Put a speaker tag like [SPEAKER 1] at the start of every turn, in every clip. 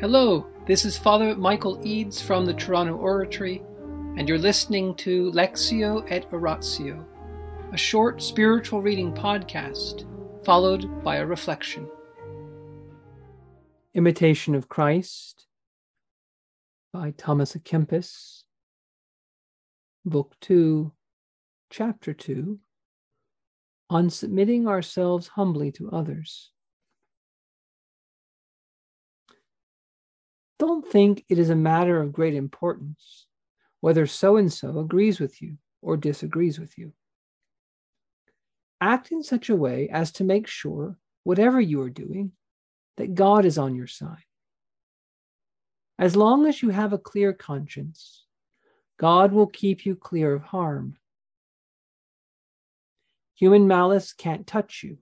[SPEAKER 1] Hello, this is Father Michael Eads from the Toronto Oratory, and you're listening to Lectio et Oratio, a short spiritual reading podcast followed by a reflection. Imitation of Christ by Thomas à Kempis, Book 2, Chapter 2, on submitting ourselves humbly to others. Don't think it is a matter of great importance whether so and so agrees with you or disagrees with you. Act in such a way as to make sure, whatever you are doing, that God is on your side. As long as you have a clear conscience, God will keep you clear of harm. Human malice can't touch you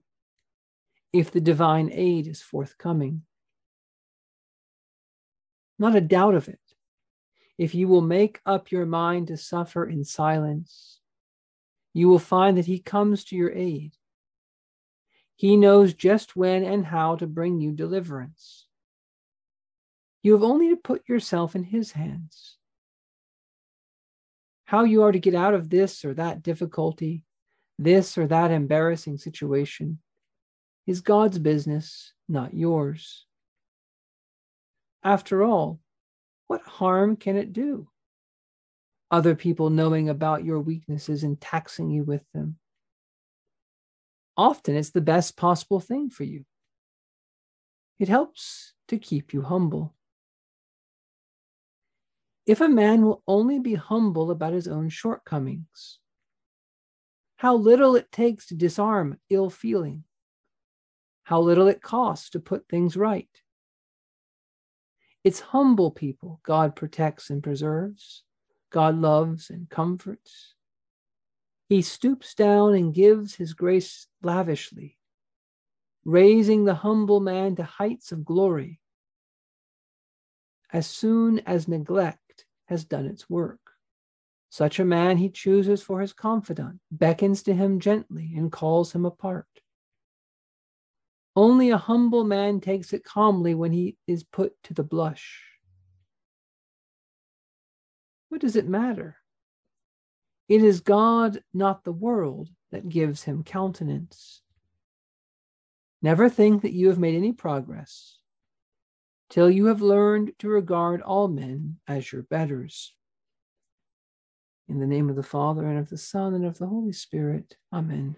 [SPEAKER 1] if the divine aid is forthcoming not a doubt of it. If you will make up your mind to suffer in silence, you will find that He comes to your aid. He knows just when and how to bring you deliverance. You have only to put yourself in His hands. How you are to get out of this or that difficulty, this or that embarrassing situation, is God's business, not yours. After all, what harm can it do? Other people knowing about your weaknesses and taxing you with them. Often it's the best possible thing for you. It helps to keep you humble. If a man will only be humble about his own shortcomings, how little it takes to disarm ill feeling, how little it costs to put things right. It's humble people God protects and preserves, God loves and comforts. He stoops down and gives his grace lavishly, raising the humble man to heights of glory as soon as neglect has done its work. Such a man he chooses for his confidant, beckons to him gently, and calls him apart. Only a humble man takes it calmly when he is put to the blush. What does it matter? It is God, not the world, that gives him countenance. Never think that you have made any progress till you have learned to regard all men as your betters. In the name of the Father, and of the Son, and of the Holy Spirit. Amen.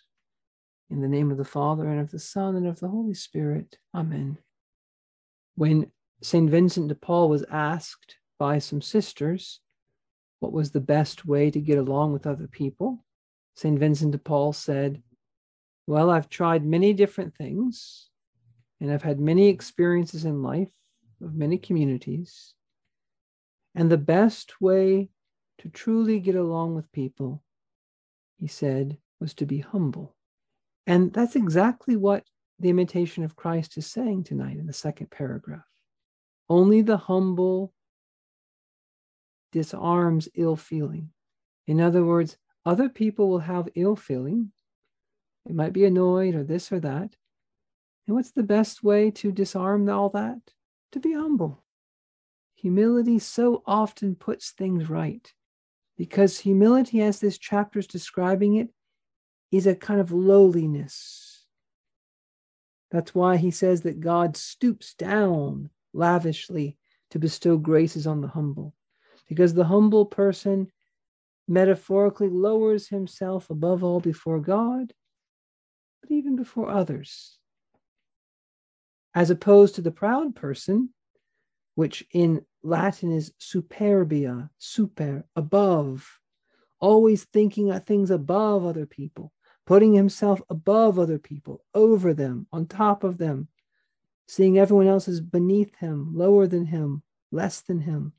[SPEAKER 1] In the name of the Father, and of the Son, and of the Holy Spirit. Amen. When St. Vincent de Paul was asked by some sisters what was the best way to get along with other people, St. Vincent de Paul said, Well, I've tried many different things, and I've had many experiences in life of many communities. And the best way to truly get along with people, he said, was to be humble. And that's exactly what the imitation of Christ is saying tonight in the second paragraph. Only the humble disarms ill feeling. In other words, other people will have ill feeling. They might be annoyed or this or that. And what's the best way to disarm all that? To be humble. Humility so often puts things right because humility, as this chapter is describing it, is a kind of lowliness. That's why he says that God stoops down lavishly to bestow graces on the humble, because the humble person metaphorically lowers himself above all before God, but even before others. As opposed to the proud person, which in Latin is superbia, super, above, always thinking of things above other people, putting himself above other people, over them, on top of them, seeing everyone else as beneath him, lower than him, less than him.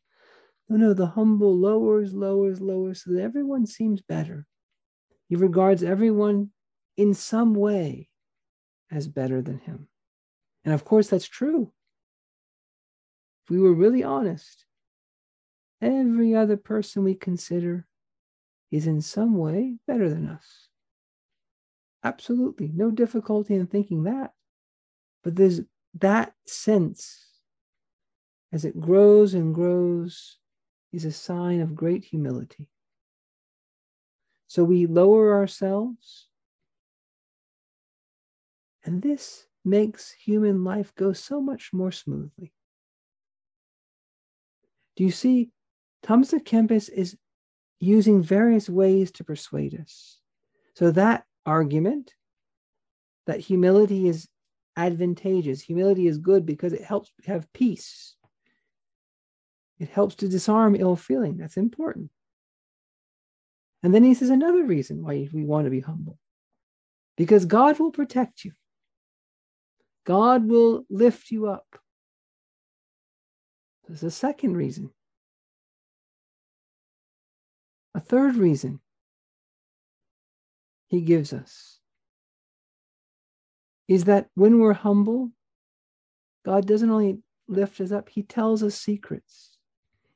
[SPEAKER 1] No, no, the humble lowers, lowers, lowers, so that everyone seems better. He regards everyone in some way as better than him. And of course, that's true. If we were really honest, every other person we consider is in some way better than us. Absolutely, no difficulty in thinking that. But there's that sense as it grows and grows is a sign of great humility. So we lower ourselves, and this makes human life go so much more smoothly. Do you see? Thomas Kempis is using various ways to persuade us. So that argument that humility is advantageous, humility is good because it helps have peace. It helps to disarm ill feeling. That's important. And then he says another reason why we want to be humble because God will protect you, God will lift you up. There's a second reason. A third reason he gives us is that when we're humble, God doesn't only lift us up, he tells us secrets.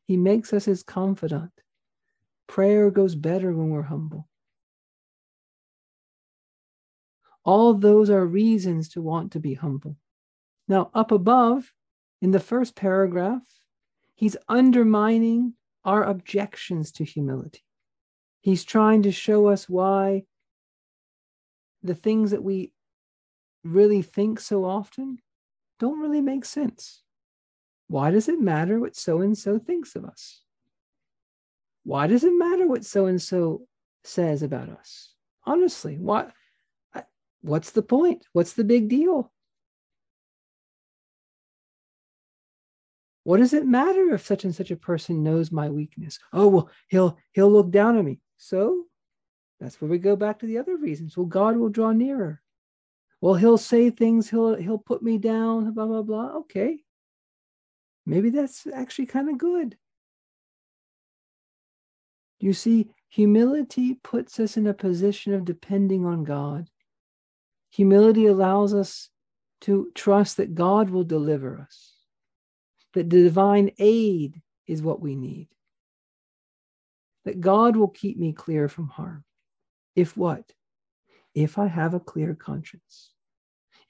[SPEAKER 1] He makes us his confidant. Prayer goes better when we're humble. All those are reasons to want to be humble. Now, up above, in the first paragraph, he's undermining our objections to humility. He's trying to show us why the things that we really think so often don't really make sense. Why does it matter what so and so thinks of us? Why does it matter what so and so says about us? Honestly, what what's the point? What's the big deal? What does it matter if such and such a person knows my weakness? Oh, well, he'll he'll look down on me. So that's where we go back to the other reasons. Well, God will draw nearer. Well, he'll say things, he'll he'll put me down, blah, blah, blah. Okay. Maybe that's actually kind of good. You see, humility puts us in a position of depending on God. Humility allows us to trust that God will deliver us, that divine aid is what we need, that God will keep me clear from harm. If what? If I have a clear conscience.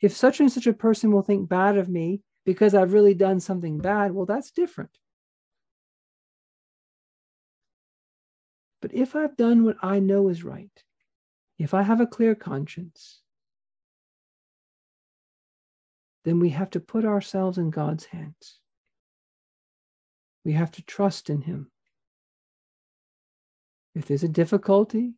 [SPEAKER 1] If such and such a person will think bad of me because I've really done something bad, well, that's different. But if I've done what I know is right, if I have a clear conscience, then we have to put ourselves in God's hands. We have to trust in Him. If there's a difficulty,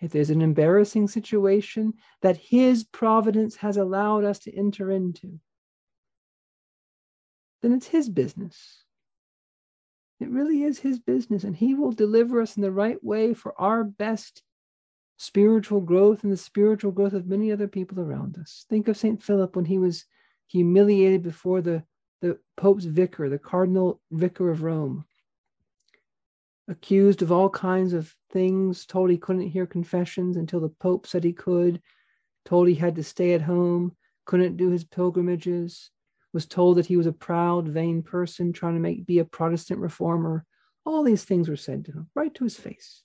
[SPEAKER 1] if there's an embarrassing situation that His providence has allowed us to enter into, then it's His business. It really is his business, and he will deliver us in the right way for our best spiritual growth and the spiritual growth of many other people around us. Think of St. Philip when he was humiliated before the, the Pope's vicar, the Cardinal Vicar of Rome, accused of all kinds of things, told he couldn't hear confessions until the Pope said he could, told he had to stay at home, couldn't do his pilgrimages, was told that he was a proud, vain person trying to make be a Protestant reformer. All these things were said to him, right to his face.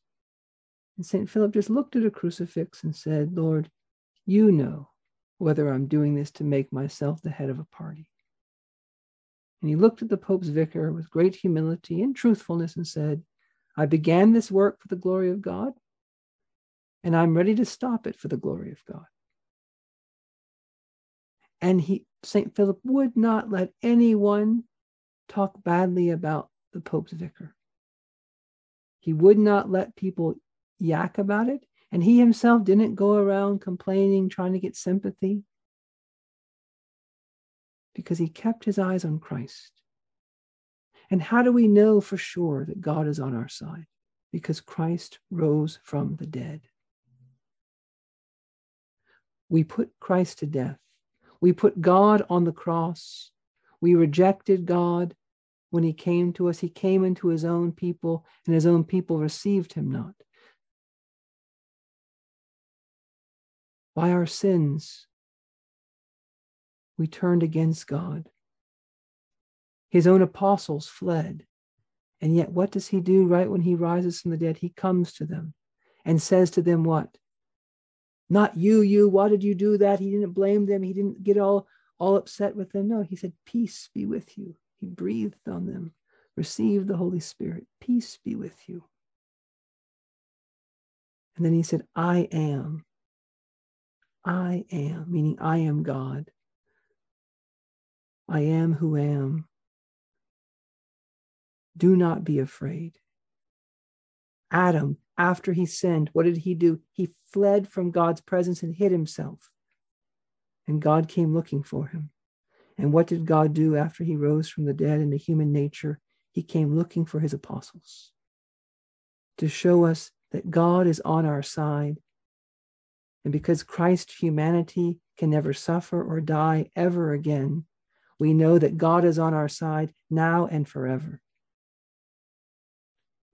[SPEAKER 1] And St. Philip just looked at a crucifix and said, Lord, you know whether I'm doing this to make myself the head of a party. And he looked at the Pope's vicar with great humility and truthfulness and said, I began this work for the glory of God, and I'm ready to stop it for the glory of God. And he St. Philip would not let anyone talk badly about the Pope's vicar. He would not let people yak about it. And he himself didn't go around complaining, trying to get sympathy, because he kept his eyes on Christ. And how do we know for sure that God is on our side? Because Christ rose from the dead. We put Christ to death we put God on the cross. We rejected God. when he came to us, he came into his own people, and his own people received him not. By our sins, we turned against God. His own apostles fled. And yet, what does he do right when he rises from the dead? He comes to them and says to them, What? Not you, you, why did you do that? He didn't blame them. He didn't get all, all upset with them. No, he said, Peace be with you. He breathed on them. Receive the Holy Spirit. Peace be with you. And then he said, I am. I am, meaning I am God. I am who am. Do not be afraid. Adam, after he sinned, what did he do? He fled from God's presence and hid himself. And God came looking for him. And what did God do after he rose from the dead into human nature? He came looking for his apostles to show us that God is on our side. And because Christ's humanity can never suffer or die ever again, we know that God is on our side now and forever.